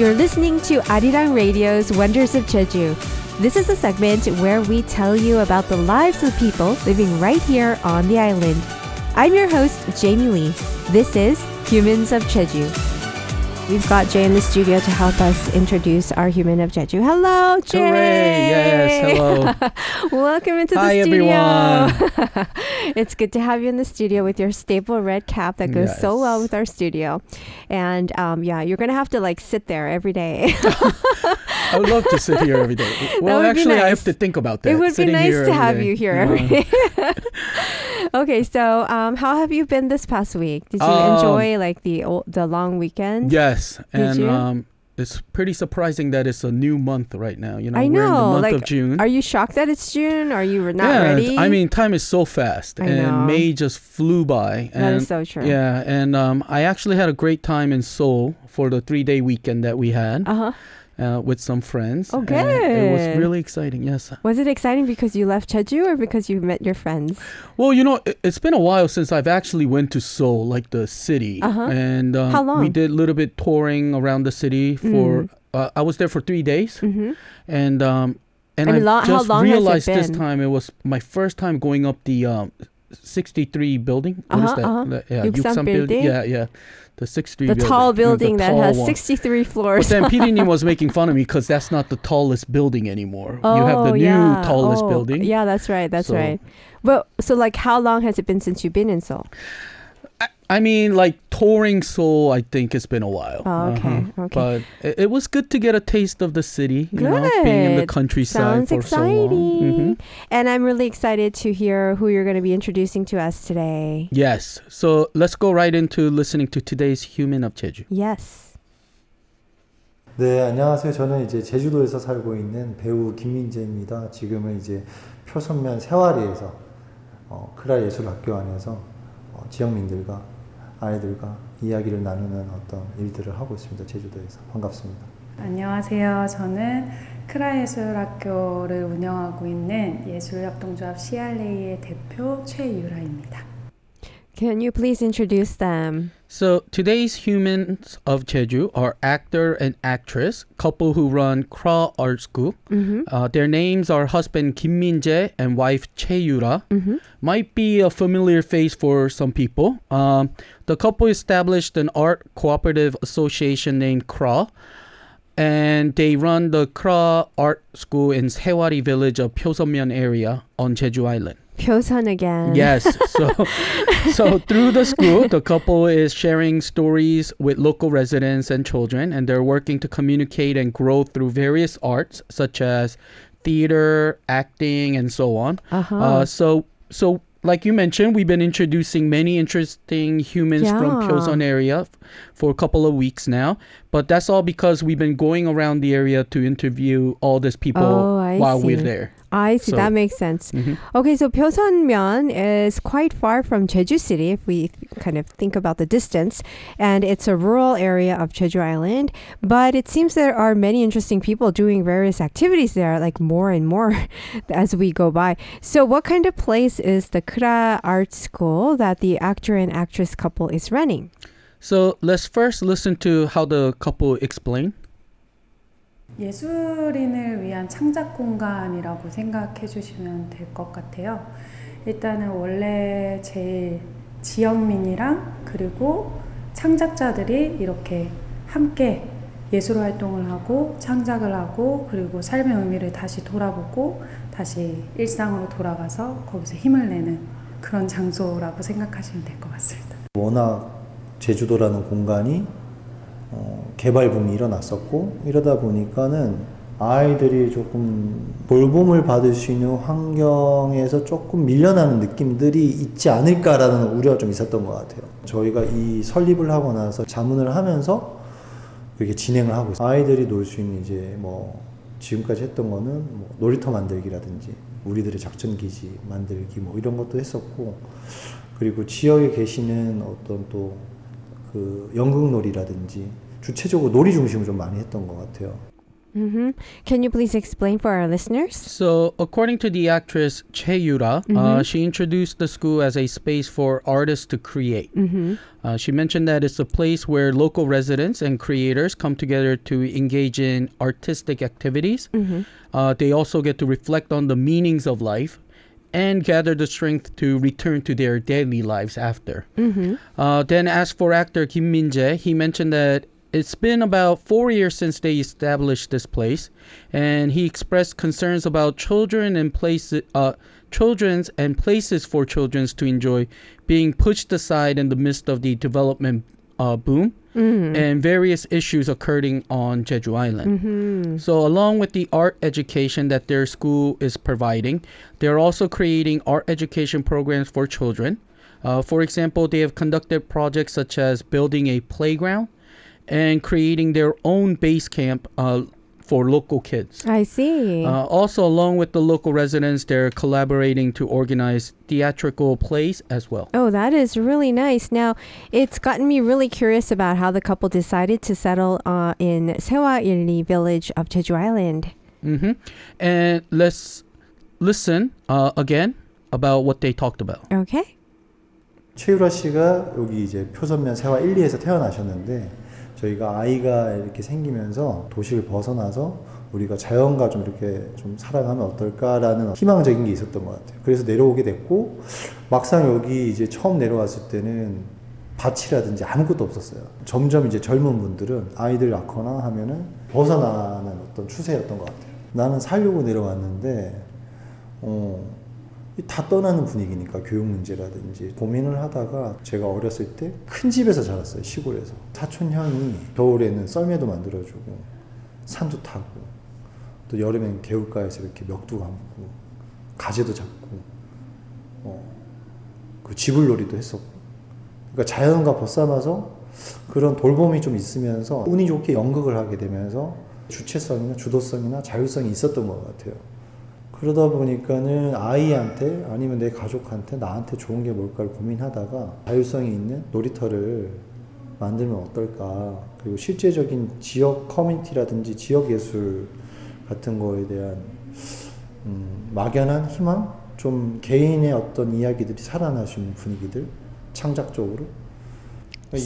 You're listening to Arirang Radio's Wonders of Jeju. This is a segment where we tell you about the lives of people living right here on the island. I'm your host, Jamie Lee. This is Humans of Jeju. We've got Jay in the studio to help us introduce our human of Jeju. Hello, Jay. Hooray! Yes, hello. Welcome into the Hi, studio. everyone. it's good to have you in the studio with your staple red cap that goes so well with our studio. And um, yeah, you're gonna have to like sit there every day. I would love to sit here every day. Well, would be actually, I nice. have to think about that. it would be sitting nice here to every have day. you here Yeah. every day. okay, so um, how have you been this past week? Did you Um, enjoy like the old, the long weekend? Yes, Did and um, it's pretty surprising that it's a new month right now. You know, I we're in the know, month like, of June. Are you shocked that it's June? Are you not yeah, ready? I mean, time is so fast, I and know. May just flew by. that and is so true. Yeah, and um, I actually had a great time in Seoul for the three-day weekend that we had Uh huh. Uh, with some friends. Oh, and It was really exciting. Yes. Was it exciting because you left Jeju or because you met your friends? Well, you know, it- it's been a while since I've actually went to Seoul, like the city, Uh-huh. and um, How long? we did a little bit touring around the city for. Mm. Uh, I was there for three days, Mm-hmm. and um, and I mean, I lo- just realized this time it was my first time going up the um, 63 building. What is Uh-huh, that? uh-huh. The- yeah, Yuksam Yuksam building? Yeah, yeah, the 63. The building. tall Yeah, the building that tall has one. 63 But floors. then PD님 was making fun of me because that's not the tallest building anymore. you have the Oh, new yeah. tallest Oh, building. Yeah, that's right. That's So- right. But so, like, how long has it been since you've been in Seoul? I, mean, like touring Seoul, I think it's been a while. Oh, okay, Uh-huh. okay. But it, it was good to get a taste of the city. You know, being in the Good. countryside Sounds for so long. exciting. Mhm. And I'm really excited to hear who you're going to be introducing to us today. Yes. So let's go right into listening to today's Human of Jeju. Yes. 네, 안녕하세요. 저는 이제 제주도에서 살고 있는 배우 김민재입니다. 지금은 이제 표선면 세와리에서 어, 크라 예술학교 안에서 어, 지역민들과 아이들과 이야기를 나누는 어떤 일들을 하고 있습니다. 제주도에서 반갑습니다. 안녕하세요. 저는 크라예술학교를 운영하고 있는 예술협동조합 CRA의 대표 최유라입니다. Can you please introduce them? So today's humans of Jeju are actor and actress, couple who run CRA Art School. Mm-hmm. Uh, their names are husband Kim Min-jae and wife Choi Yura. Mm-hmm. might be a familiar face for some people. Um, the couple established an art cooperative association named CRA, and they run the CRA Art School in Sehwa-ri village of Pyoseon-myeon area on Jeju Island. Pyoseon again. Yes, so so through the school, the couple is sharing stories with local residents and children, and they're working to communicate and grow through various arts such as theater, acting, and so on. Uh-huh. Uh, so so like you mentioned, we've been introducing many interesting humans from Yeah. Pyoseon area f- for a couple of weeks now. But that's all because we've been going around the area to interview all these people Oh, while we're there. I see. so- that makes sense. Mhm. Okay, so Pyoseonmyeon is quite far from Jeju City if we kind of think about the distance, and it's a rural area of Jeju Island. But it seems there are many interesting people doing various activities there, like more and more as we go by. So, what kind of place is the CRA Art School that the actor and actress couple is running? So let's first listen to how the couple explain. 예술인을 위한 창작 공간이라고 생각해 주시면 될 것 같아요. 일단은 원래 제일 지역민이랑 그리고 창작자들이 이렇게 함께 예술 활동을 하고 창작을 하고 그리고 삶의 의미를 다시 돌아보고 다시 일상으로 돌아가서 거기서 힘을 내는 그런 장소라고 생각하시면 될 것 같습니다. 워낙 제주도라는 공간이 어, 개발 붐이 일어났었고 이러다 보니까는 아이들이 조금 돌봄을 받을 수 있는 환경에서 조금 밀려나는 느낌들이 있지 않을까라는 우려가 좀 있었던 것 같아요. 저희가 이 설립을 하고 나서 자문을 하면서 그렇게 진행을 하고 있어요. 아이들이 놀 수 있는 이제 뭐 지금까지 했던 거는 뭐 놀이터 만들기라든지 우리들의 작전 기지 만들기 뭐 이런 것도 했었고 그리고 지역에 계시는 어떤 또 그 연극놀이라든지 주체적으로 놀이 중심을 좀 많이 했던 것 같아요. Mm-hmm. Can you please explain for our listeners? So, according to the actress Choi Yura, uh, mm-hmm. uh, she introduced the school as a space for artists to create. Mm-hmm. Uh, she mentioned that it's a place where local residents and creators come together to engage in artistic activities. Mm-hmm. Uh, they also get to reflect on the meanings of life and gather the strength to return to their daily lives after. Mm-hmm. Uh, then, as for actor Kim Min Jae, he mentioned that it's been about four years since they established this place, and he expressed concerns about children and places, uh, children's and places for children to enjoy being pushed aside in the midst of the development uh, boom Mm-hmm. and various issues occurring on Jeju Island. Mm-hmm. So, along with the art education that their school is providing, they're also creating art education programs for children. Uh, for example, they have conducted projects such as building a playground and creating their own base camp uh, for local kids. I see. Uh, also, along with the local residents, they're collaborating to organize theatrical plays as well. Oh, that is really nice. Now, it's gotten me really curious about how the couple decided to settle uh, in Sehwa 1-ri village of Jeju Island. Mm-hmm. And let's listen uh, again about what they talked about. Okay. 최유라 씨가 여기 이제 표선면 세화 1, 2에서 태어나셨는데 저희가 아이가 이렇게 생기면서 도시를 벗어나서 우리가 자연과 좀 이렇게 좀 살아가면 어떨까라는 희망적인 게 있었던 것 같아요. 그래서 내려오게 됐고 막상 여기 이제 처음 내려왔을 때는 밭이라든지 아무것도 없었어요. 점점 이제 젊은 분들은 아이들 낳거나 하면은 벗어나는 어떤 추세였던 것 같아요. 나는 살려고 내려왔는데 어, 이 다 떠나는 분위기니까 교육 문제라든지 고민을 하다가 제가 어렸을 때 큰 집에서 자랐어요 시골에서 사촌 형이 겨울에는 썰매도 만들어주고 산도 타고 또 여름엔 개울가에서 이렇게 멱도 감고 가재도 잡고 어, 그 지불놀이도 했었고 그러니까 자연과 벗삼아서 그런 돌봄이 좀 있으면서 운이 좋게 연극을 하게 되면서 주체성이나 주도성이나 자율성이 있었던 것 같아요. 그러다 보니까는 아이한테 아니면 내 가족한테 나한테 좋은 게 뭘까를 고민하다가 자율성이 있는 놀이터를 만들면 어떨까. 그리고 실제적인 지역 커뮤니티라든지 지역 예술 같은 거에 대한 음, 막연한 희망? 좀 개인의 어떤 이야기들이 살아날 수 있는 분위기들? 창작적으로?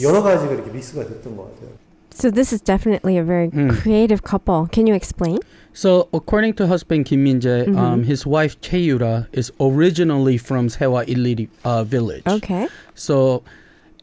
여러 가지가 이렇게 믹스가 됐던 것 같아요. So this is definitely a very Mm. creative couple. Can you explain? So, according to husband Kim Min Jae, Mhm. um, his wife Choi Yura is originally from Sewa Iliri uh, village. Okay. So,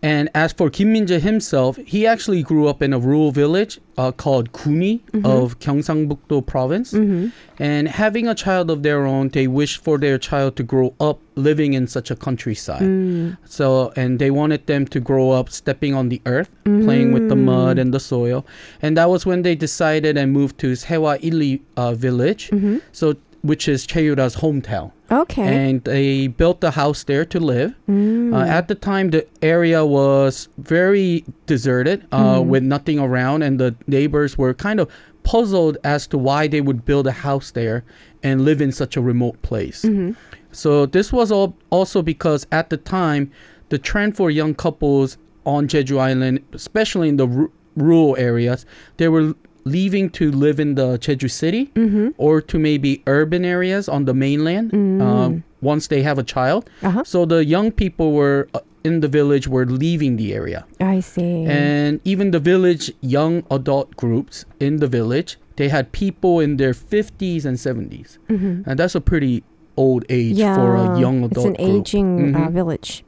and as for Kim Min Jae himself, he actually grew up in a rural village uh, called Kuni Mhm. of Gyeongsangbuk-do province. Mm-hmm. And having a child of their own, they wish for their child to grow up living in such a countryside. Mm. So, and they wanted them to grow up stepping on the earth, playing with the mud and the soil. And that was when they decided and moved to Sehwa 1-ri uh, village, Mm-hmm. so which is Choi Yura's hometown. Okay. And they built a house there to live. Mm. Uh, at the time, the area was very deserted, uh, Mhm. with nothing around, and the neighbors were kind of puzzled as to why they would build a house there and live in such a remote place. Mhm. So this was all also because at the time, the trend for young couples on Jeju Island, especially in the ru- rural areas, they were leaving to live in the Jeju City Mm-hmm. or to maybe urban areas on the mainland Mm. um, once they have a child. Uh-huh. So the young people were uh, in the village were leaving the area, I see. and even the village young adult groups in the village, they had people in their 50s and 70s, Mhm. and that's a pretty old age yeah, for a young adult it's an group. aging uh, Mhm. village.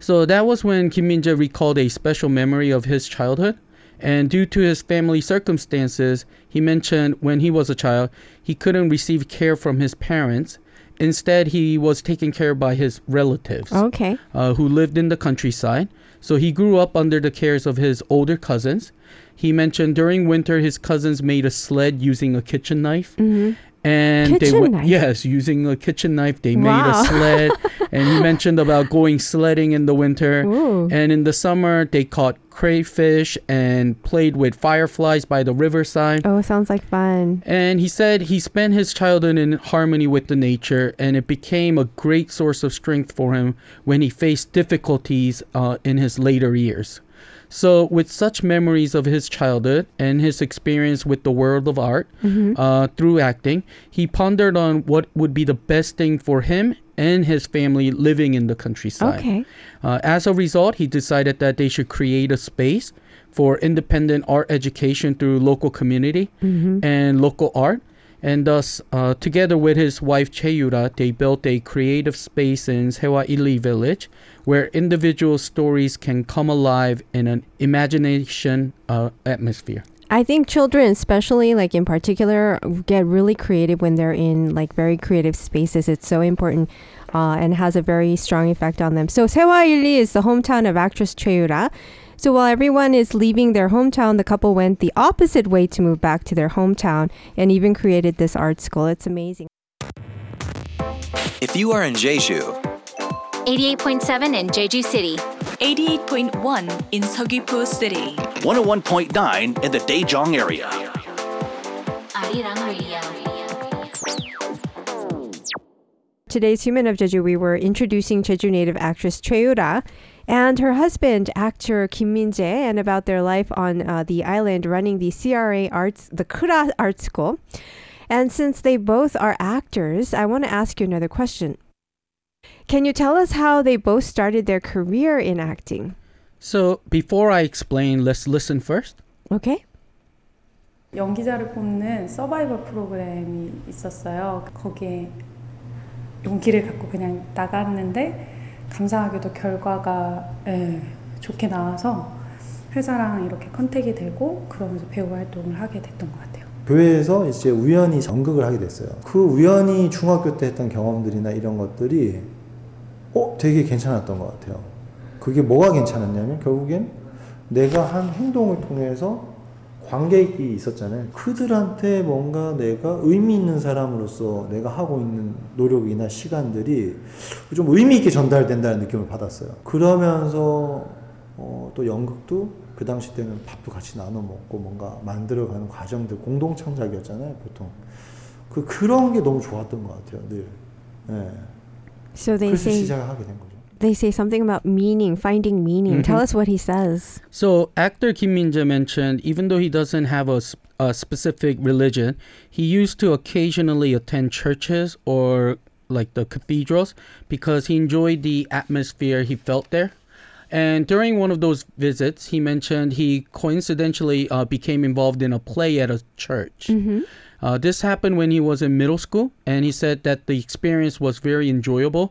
So that was when Kim Min Jae recalled a special memory of his childhood. And due to his family circumstances, he mentioned when he was a child, he couldn't receive care from his parents. Instead, he was taken care of by his relatives Okay. uh, who lived in the countryside. So he grew up under the cares of his older cousins. He mentioned during winter, his cousins made a sled using a kitchen knife. Mm-hmm. And they Kitchen went, knife? yes, using a kitchen knife, they made a sled. and he mentioned about going sledding in the winter. Ooh. And in the summer, they caught crayfish and played with fireflies by the riverside. Oh, sounds like fun. And he said he spent his childhood in harmony with the nature, and it became a great source of strength for him when he faced difficulties uh, in his later years. So, with such memories of his childhood and his experience with the world of art uh, through acting, he pondered on what would be the best thing for him and his family living in the countryside. Okay. Uh, as a result, he decided that they should create a space for independent art education through local community and local art. And thus, uh, together with his wife Choi Yura, they built a creative space in Sehwa 1-ri village where individual stories can come alive in an imagination uh, atmosphere. I think children, especially like in particular, get really creative when they're in like very creative spaces. It's so important uh, and has a very strong effect on them. So Sehwa 1-ri is the hometown of actress Choi Yura. So while everyone is leaving their hometown, the couple went the opposite way to move back to their hometown and even created this art school. It's amazing. If you are in Jeju, 88.7 in Jeju City. 88.1 in Seogwipo City. 101.9 in the Daejeong area. Arirang Radio. Today's Human of Jeju, we were introducing Jeju native actress Choi Yura and her husband, actor Kim Min-jae, and about their life on uh, the island running the CRA Arts, the Kura Art School. And since they both are actors, I want to ask you another question. Can you tell us how they both started their career in acting? So, before I explain, let's listen first. Okay. 연기자를 뽑는 서바이벌 프로그램이 있었어요. 거기에 용기를 갖고 그냥 나갔는데 감사하게도 결과가 예, 좋게 나와서 회사랑 이렇게 컨택이 되고 그러면서 배우 활동을 하게 됐던 것 같아요. 교회에서 이제 우연히 연극을 하게 됐어요. 그 우연히 중학교 때 했던 경험들이나 이런 것들이 어 되게 괜찮았던 것 같아요. 그게 뭐가 괜찮았냐면 결국엔 내가 한 행동을 통해서 관객이 있었잖아요. 그들한테 뭔가 내가 의미 있는 사람으로서 내가 하고 있는 노력이나 시간들이 좀 의미 있게 전달된다는 느낌을 받았어요. 그러면서 어, 또 연극도 그 당시 때는 밥도 같이 나눠 먹고 뭔가 만들어가는 과정들 공동 창작이었잖아요, 보통. 그 그런 게 너무 좋았던 것 같아요, 늘. 예. So 그래서 say 시작을 하게 된 거죠. They say something about meaning, finding meaning. Tell us what he says. So, actor Kim Min-jae mentioned even though he doesn't have a specific religion, he used to occasionally attend churches or like the cathedrals because he enjoyed the atmosphere he felt there. And during one of those visits, he mentioned he coincidentally uh, became involved in a play at a church. Uh, this happened when he was in middle school, and he said that the experience was very enjoyable.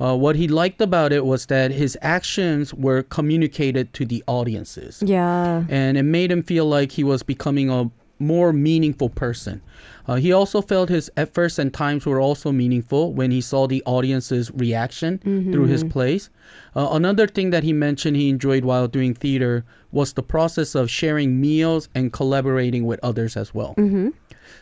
Uh, what he liked about it was that his actions were communicated to the audiences, Yeah. and it made him feel like he was becoming a more meaningful person. Uh, he also felt his efforts and times were also meaningful when he saw the audience's reaction through his plays. Uh, another thing that he mentioned he enjoyed while doing theater was the process of sharing meals and collaborating with others as well.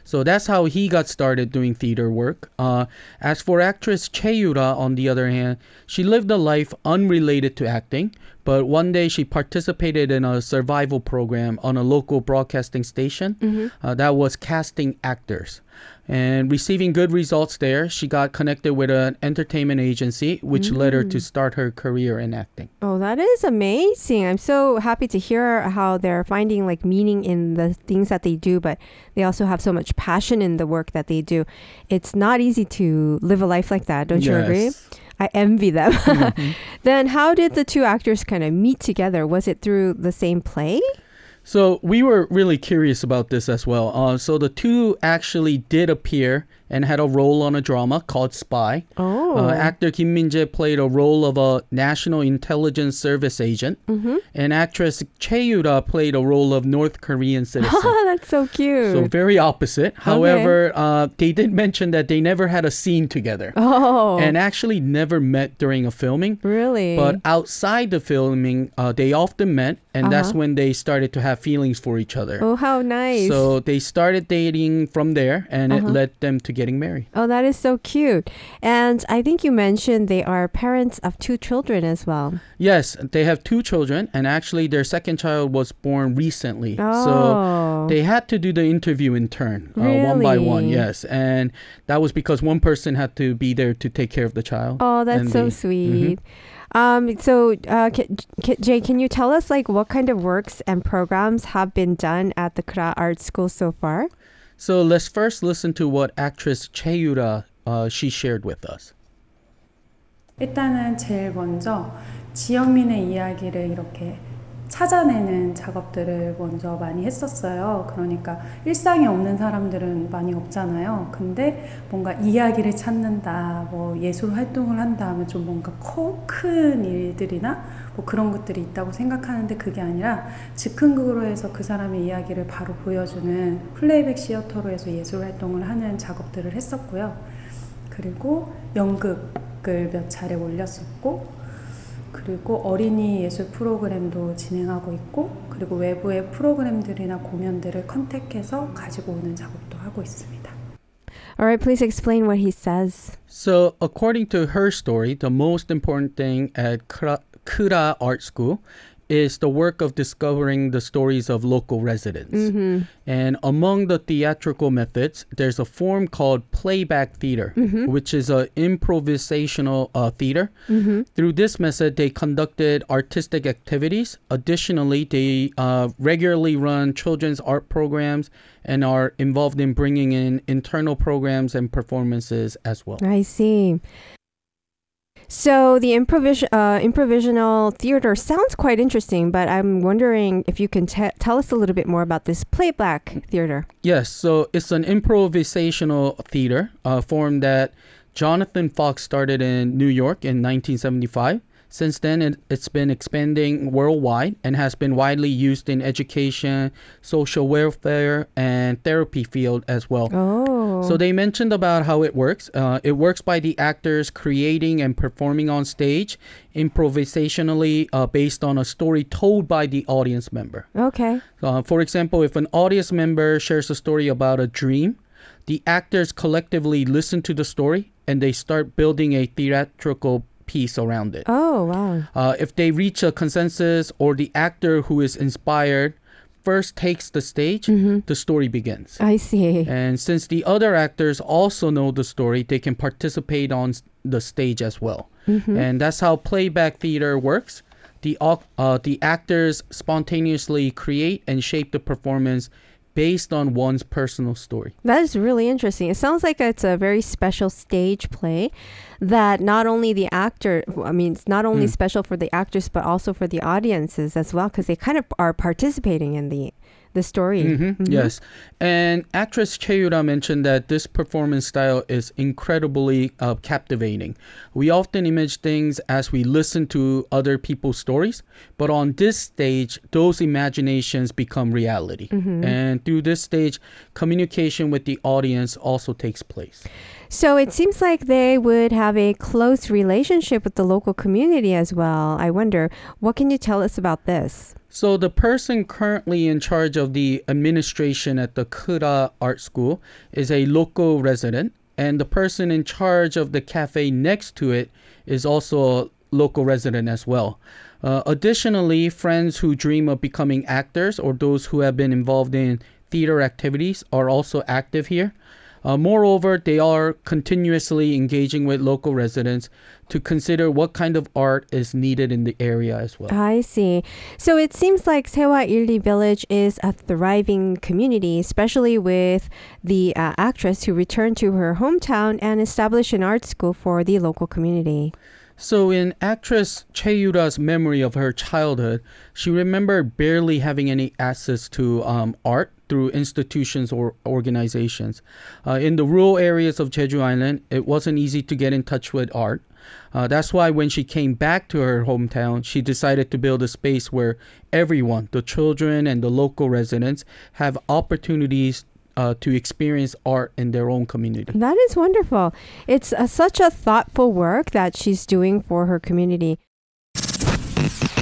So that's how he got started doing theater work. Uh, as for actress Choi Yura, on the other hand, she lived a life unrelated to acting, but one day she participated in a survival program on a local broadcasting station uh, that was casting actors. And receiving good results there, she got connected with an entertainment agency, which led her to mm. start her career in acting. Oh, that is amazing. I'm so happy to hear how they're finding like meaning in the things that they do, but they also have so much passion in the work that they do. It's not easy to live a life like that, don't you agree? I envy them. Mm-hmm. then how did the two actors kind of meet together? Was it through the same play? So we were really curious about this as well. Uh, so the two actually did appear and had a role on a drama called Spy. Oh. Uh, actor Kim Min-jae played a role of a National Intelligence Service agent, and actress Choi Yura played a role of North Korean citizen. Oh, That's so cute. so very opposite. However, uh, they did mention that they never had a scene together, oh. and actually never met during a filming. really? But outside the filming, uh, they often met, and that's Uh-huh. when they started to have feelings for each other. oh, how nice. So they started dating from there, and it Uh-huh. led them to getting married. Oh, that is so cute. And I think you mentioned they are parents of two children as well. Yes, they have two children, and actually, their second child was born recently. Oh. So they had to do the interview in turn, uh, one by one. Yes, and that was because one person had to be there to take care of the child. Oh, that's so the- sweet. Um, so, uh, Jay, can you tell us like what kind of works and programs have been done at the CRA Art School so far? So let's first listen to what actress Choi Yura uh, she shared with us. 일단은 제일 먼저 지영민의 이야기를 이렇게 찾아내는 작업들을 먼저 많이 했었어요. 그러니까 일상에 없는 사람들은 많이 없잖아요. 근데 뭔가 이야기를 찾는다, 뭐 예술 활동을 한다 하면 좀 뭔가 커, 큰 일들이나 뭐 그런 것들이 있다고 생각하는데 그게 아니라 즉흥극으로 해서 그 사람의 이야기를 바로 보여주는 플레이백 시어터로 해서 예술 활동을 하는 작업들을 했었고요. 그리고 연극을 몇 차례 올렸었고 그리고 어린이 예술 프로그램도 진행하고 있고 그리고 외부의 프로그램들이나 공연들을 컨택해서 가지고 오는 작업도 하고 있습니다. All right, please explain what he says. So, according to her story, the most important thing at Kura, Kura Art School is the work of discovering the stories of local residents. Mm-hmm. And among the theatrical methods, there's a form called playback theater, which is an improvisational uh, theater. Through this method, they conducted artistic activities. Additionally, they uh, regularly run children's art programs and are involved in bringing in internal programs and performances as well. I see. So the improvis- uh, improvisational theater sounds quite interesting, but I'm wondering if you can te- tell us a little bit more about this playback theater. Yes, so it's an improvisational theater uh, form that Jonathan Fox started in New York in 1975. Since then, it, it's been expanding worldwide and has been widely used in education, social welfare, and therapy field as well. Oh. So they mentioned about how it works. Uh, it works by the actors creating and performing on stage improvisationally uh, based on a story told by the audience member. okay. Uh, for example, if an audience member shares a story about a dream, the actors collectively listen to the story and they start building a theatrical piece around it. Oh, wow. Uh, if they reach a consensus or the actor who is inspired first takes the stage, the story begins. I see. And since the other actors also know the story, they can participate on the stage as well. And that's how playback theater works. The uh, the actors spontaneously create and shape the performance based on one's personal story. That is really interesting. It sounds like it's a very special stage play that not only the actor, I mean, it's not only hmm. special for the actors, but also for the audiences as well, because they kind of are participating in the the story. Mhm, Yes. And actress Choi Yura mentioned that this performance style is incredibly uh, captivating. We often image things as we listen to other people's stories, but on this stage, those imaginations become reality. And through this stage, communication with the audience also takes place. So it seems like they would have a close relationship with the local community as well. I wonder, what can you tell us about this? So the person currently in charge of the administration at the Kura Art School is a local resident, and the person in charge of the cafe next to it is also a local resident as well. Uh, additionally, friends who dream of becoming actors or those who have been involved in theater activities are also active here. Uh, moreover, they are continuously engaging with local residents to consider what kind of art is needed in the area as well. I see. So it seems like Sehwa 1-ri Village is a thriving community, especially with the uh, actress who returned to her hometown and established an art school for the local community. So, in actress Choi Yura's memory of her childhood, she remembered barely having any access to um, art through institutions or organizations. Uh, in the rural areas of Jeju Island, it wasn't easy to get in touch with art. Uh, that's why when she came back to her hometown, she decided to build a space where everyone, the children and the local residents, have opportunities uh, to experience art in their own community. That is wonderful. It's uh, such a thoughtful work that she's doing for her community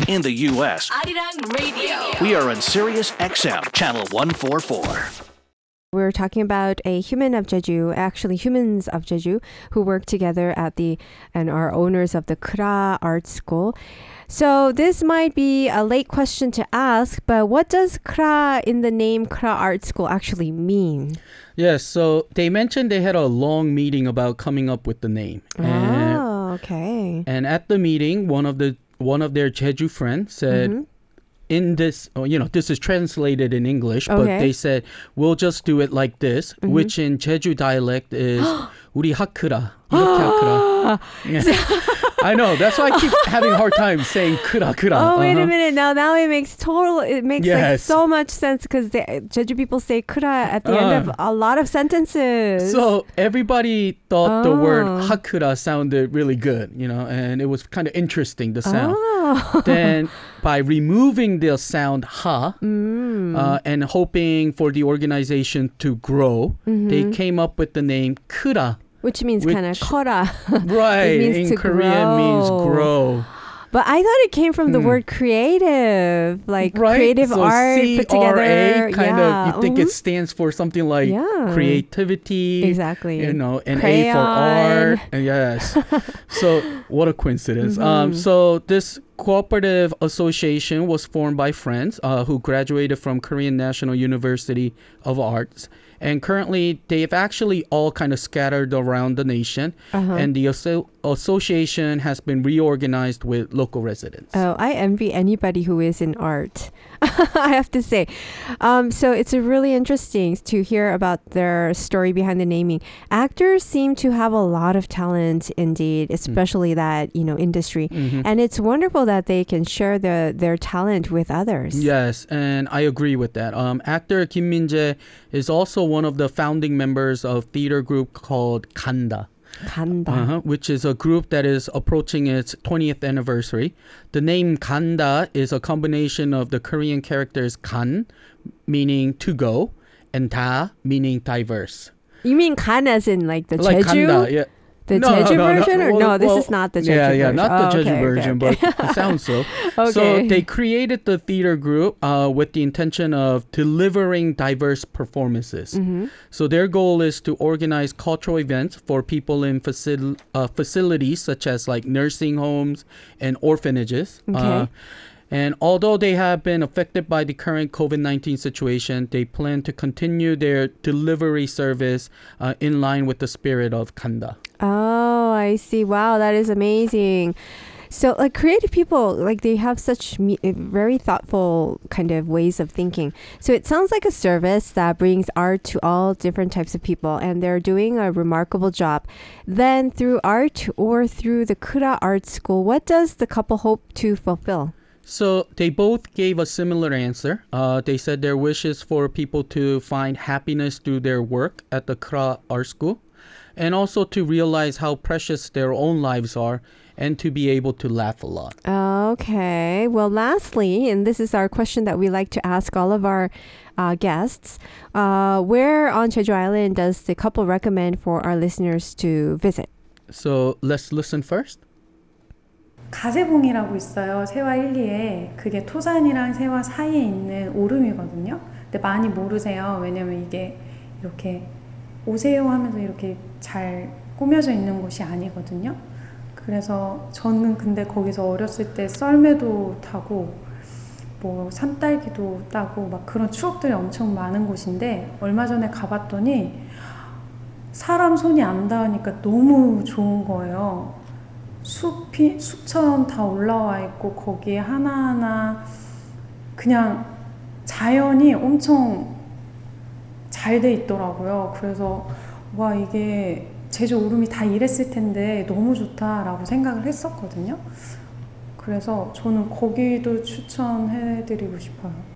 in the U.S. Radio. We are on Sirius XM, channel 144. We're talking about a human of Jeju, actually humans of Jeju, who work together at the and are owners of the CRA Art School. So this might be a late question to ask, but what does Kra in the name CRA Art School actually mean? Yes, so they mentioned they had a long meeting about coming up with the name. oh, and, okay. And at the meeting, one of the one of their Jeju friends said Mhm in this, oh, you know, this is translated in English, but Okay. they said we'll just do it like this, Mhm. which in Jeju dialect is 우리 하크라. 이렇게 하크라. Yeah. I know. That's why I keep having a hard time saying 크라 크라. Oh wait a Uh-huh. minute! Now, now it makes total. It makes like Yes. so much sense because the Jeju people say "kura" at the end of a lot of sentences. So everybody thought the word Oh. hakura sounded really good, you know, and it was kind of interesting the sound. Oh. then by removing the sound ha Mm. uh, and hoping for the organization to grow, they Mhm. came up with the name kura. which means kind of "kora." Right, means in to Korean means grow. But I thought it came from the Hmm. word creative, like right? creative so art put C-R-A together. kind yeah. of you think it mhm. stands for something like Yeah. creativity. exactly. you know, an A for art. And Yes. so what a coincidence. Um, Mhm. so this cooperative association was formed by friends uh, who graduated from Korean National University of Arts. And currently, they've actually all kind of scattered around the nation. Uh-huh. And the asso- association has been reorganized with local residents. Oh, I envy anybody who is in art. I have to say. Um, so it's really interesting to hear about their story behind the naming. Actors seem to have a lot of talent, indeed, especially that you know industry, Mhm. and it's wonderful that they can share their their talent with others. Yes, and I agree with that. Um, actor Kim Min-jae is also one of the founding members of theater group called Kanda. Ganda. Uh-huh, which is a group that is approaching its 20th anniversary. The name Ganda is a combination of the Korean characters kan, meaning to go, and da, meaning diverse. You mean kan as in like the like Jeju? Ganda, yeah. The No, Jeju no, no. version? Or Well, no, this well, is not the Jeju version. yeah, yeah, version. not the Oh, Jeju okay, okay, version, okay. but it sounds so. okay. So they created the theater group uh, with the intention of delivering diverse performances. Mhm. So their goal is to organize cultural events for people in facil- uh, facilities such as like nursing homes and orphanages. Okay. Uh, and although they have been affected by the current COVID 19 situation, they plan to continue their delivery service uh, in line with the spirit of Kanda. Oh, I see. Wow, that is amazing. So, like creative people, like they have such me- uh, very thoughtful kind of ways of thinking. So it sounds like a service that brings art to all different types of people, and they're doing a remarkable job. Then, through art or through the Kura Art School, what does the couple hope to fulfill? So they both gave a similar answer. Uh, they said their wish is for people to find happiness through their work at the CRA Art School, and also to realize how precious their own lives are, and to be able to laugh a lot. Okay. Well, lastly, and this is our question that we like to ask all of our uh, guests, uh, where on Jeju Island does the couple recommend for our listeners to visit? So let's listen first. 가세봉이라고 있어요. 세화 1, 2에. 그게 토산이랑 세화 사이에 있는 오름이거든요. 근데 많이 모르세요. 왜냐면 이게 이렇게 오세요 하면서 이렇게 잘 꾸며져 있는 곳이 아니거든요. 그래서 저는 근데 거기서 어렸을 때 썰매도 타고 뭐 산딸기도 따고 막 그런 추억들이 엄청 많은 곳인데 얼마 전에 가봤더니 사람 손이 안 닿으니까 너무 좋은 거예요. 숲이 숲처럼 다 올라와 있고 거기에 하나하나 그냥 자연이 엄청 잘 돼 있더라고요. 그래서 와 이게 제주 오름이 다 이랬을 텐데 너무 좋다라고 생각을 했었거든요. 그래서 저는 거기도 추천해드리고 싶어요.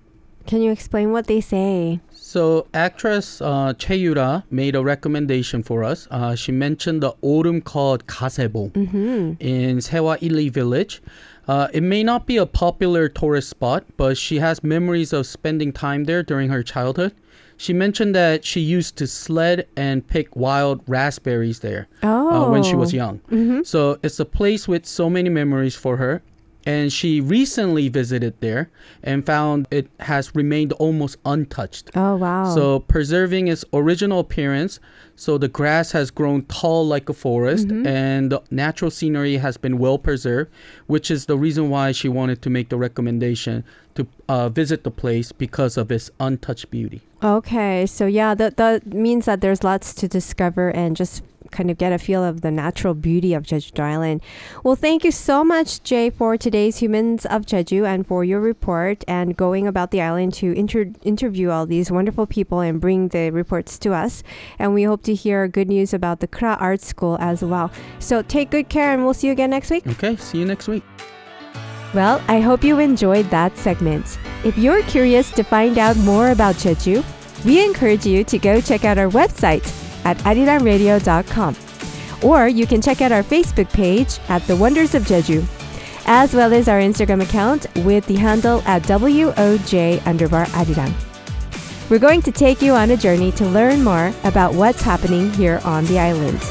Can you explain what they say? So actress uh, Choi Yura made a recommendation for us. Uh, she mentioned the oreum called Kasebo mm-hmm. in Sehwa 1-ri village. Uh, it may not be a popular tourist spot, but she has memories of spending time there during her childhood. She mentioned that she used to sled and pick wild raspberries there oh. uh, when she was oh. young. Mm-hmm. So it's a place with so many memories for her, and she recently visited there and found it has remained almost untouched. Oh wow. So preserving its original appearance, so the grass has grown tall like a forest, and the natural scenery has been well preserved, which is the reason why she wanted to make the recommendation to uh, visit the place because of its untouched beauty. Okay, so yeah, that that means that there's lots to discover and just kind of get a feel of the natural beauty of Jeju Island. Well, thank you so much, Jay, for today's Humans of Jeju and for your report and going about the island to inter- interview all these wonderful people and bring the reports to us. And we hope to hear good news about the CRA Art School as well. So take good care, and we'll see you again next week. Okay, see you next week. Well, I hope you enjoyed that segment. If you're curious to find out more about Jeju, we encourage you to go check out our website at arirangradio.com. Or you can check out our Facebook page at The Wonders of Jeju, as well as our Instagram account with the handle at WOJ underbar. We're going to take you on a journey to learn more about what's happening here on the island.